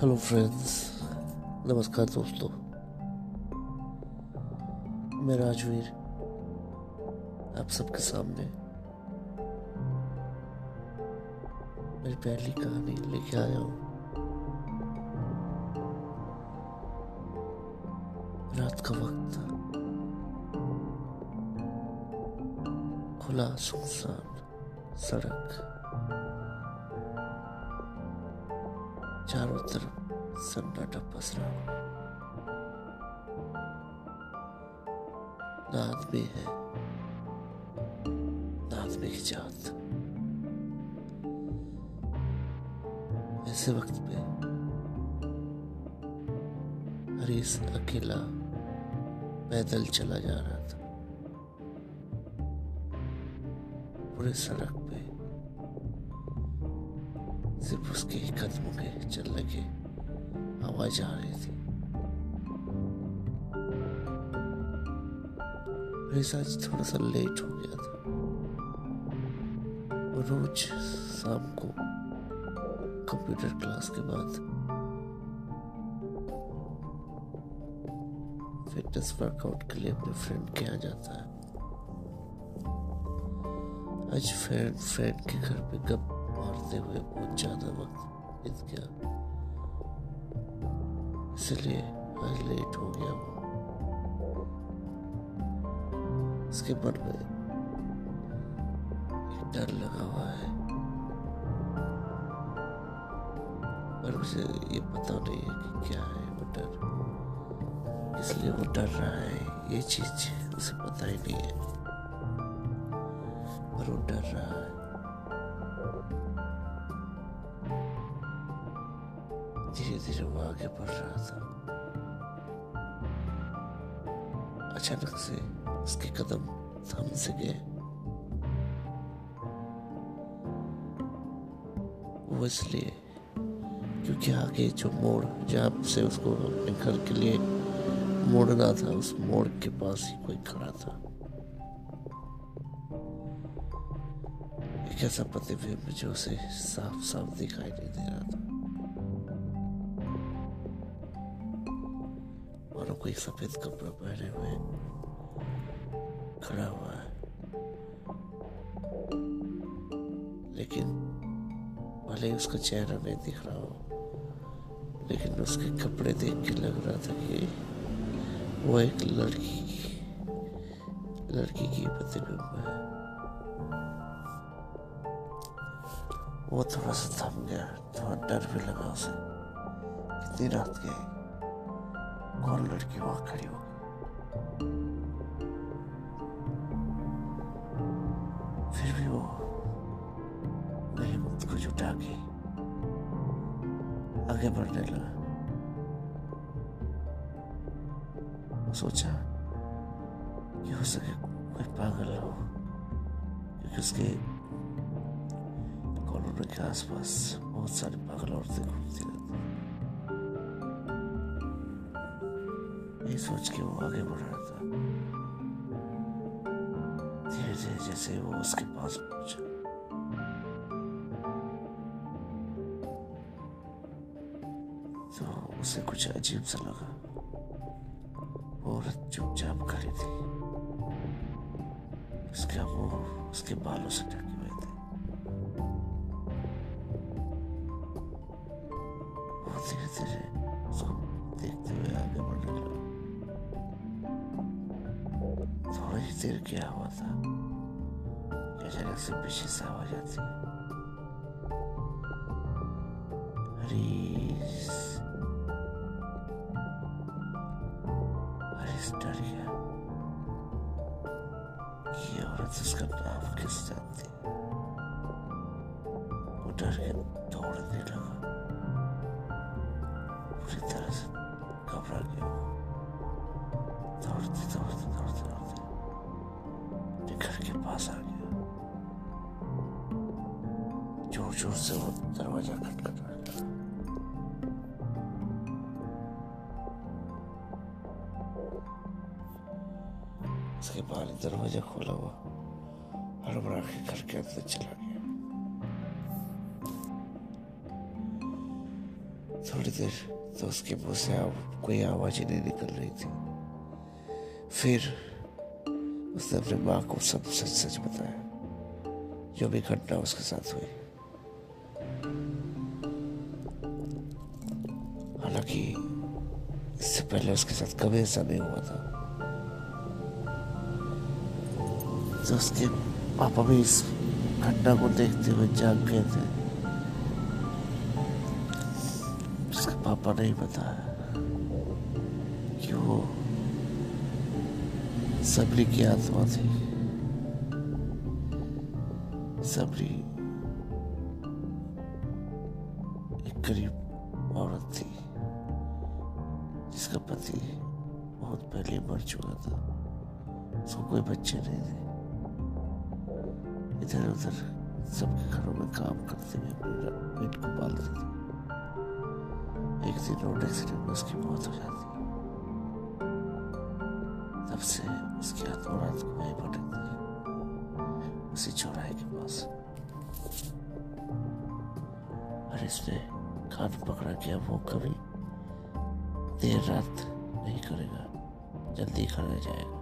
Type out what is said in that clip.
Hello friends, नमस्कार दोस्तों। मैं राजवीर, आप सबके सामने मेरी पहली कहानी लेके आया हूँ। रात का वक्त खुला सुनसान सड़क। चारों तरफ़ सन्नाटा पसरा ना आदमी है। ना आदमी की जात। ऐसे वक्त पे हरीश अकेला पैदल चला जा रहा था। पूरे सड़क सिर्फ़ उसके ही कदमों के चलने की आवाज़ आ रही थी। आज थोड़ा सा लेट हो गया था। वो रोज शाम को कंप्यूटर क्लास के बाद फिटनेस वर्कआउट के लिए अपने फ्रेंड के यहाँ जाता है। आज फ्रेंड फ्रेंड के घर पे गप मारते हुए बहुत ज़्यादा वक्त बीत गया इसलिए आज लेट हो गया वो उसके मन में एक डर लगा हुआ है। पर उसे ये पता नहीं है कि क्या है वो डर। इसलिए वो डर रहा है, ये चीज़ उसे पता ही नहीं है। पर वो डर रहा है। धीरे धीरे वो आगे बढ़ रहा था अचानक से उसके कदम थम से गए वो इसलिए क्योंकि आगे जो मोड़ जहाँ से उसको घर के लिए मोड़ना था उस मोड़ के पास ही कोई खड़ा था एक ऐसा प्रतिबिंब जो उसे साफ़ साफ़ दिखाई नहीं दे रहा था। और कोई सफ़ेद कपड़ा पहने हुए खड़ा हुआ है। लेकिन भले उसका चेहरा नहीं दिख रहा हो, लेकिन उसके कपड़े देख के लग रहा था कि वो एक लड़की की लड़की की प्रतिबिंब है। वो थोड़ा सा थम गया, थोड़ा डर भी लगा उसे। कितनी रात गई कौन लड़की वहाँ खड़ी होगी? फिर भी वो हिम्मत को जुटा के आगे बढ़ने लगा। सोचा कि हो सके कोई पागल हो, क्योंकि उसके कॉलोनी के आसपास बहुत सारी पागल औरतें घूमती रहती ये सोच के वो आगे बढ़ रहा था। धीरे धीरे जैसे वो उसके पास पहुँचा। तो उसे कुछ अजीब सा लगा। औरत चुपचाप खड़ी थी। उसका मुँह उसके बालों से ढके। धीरे धीरे उसको देखते हुए आगे बढ़ने लगा थोड़ी देर क्या हुआ था अचानक से पीछे से आवाज़ आती डर गया ये औरत उसका नाम किस जानती वो डर के दौड़ने लगा घबरा गया दौड़ते दौड़ते दौड़ते दौड़ते घर के पास आ गया ज़ोर ज़ोर से वो दरवाज़ा खटखटा लगा उसके बाद दरवाज़ा खोला हुआ हड़बड़ा के घर के अंदर चला गया थोड़ी देर तो उसके मुँह से आव, कोई आवाज़ ही नहीं निकल रही थी। फिर उसने अपनी माँ को सब सच सच बताया। जो भी घटना उसके साथ हुई। हालाँकि इससे पहले उसके साथ कभी ऐसा नहीं हुआ था। तो उसके पापा भी इस घटना को देखते हुए जाग गए थे। पापा ने ही बताया कि वो सबरी की आत्मा थी। सबरी एक गरीब औरत थी, जिसका पति बहुत पहले मर चुका था। उसको कोई बच्चे नहीं थे। इधर उधर सबके घरों में काम करते हुए अपने पेट को पालती थी। एक दिन रोड एक्सीडेंट में उसकी मौत हो जाती तब से उसकी आत्मा रात को वहीं भटकती है। उसी चौराहे के पास। और इसने कान पकड़ा कि अब वो कभी देर रात नहीं करेगा, जल्दी कर जाएगा।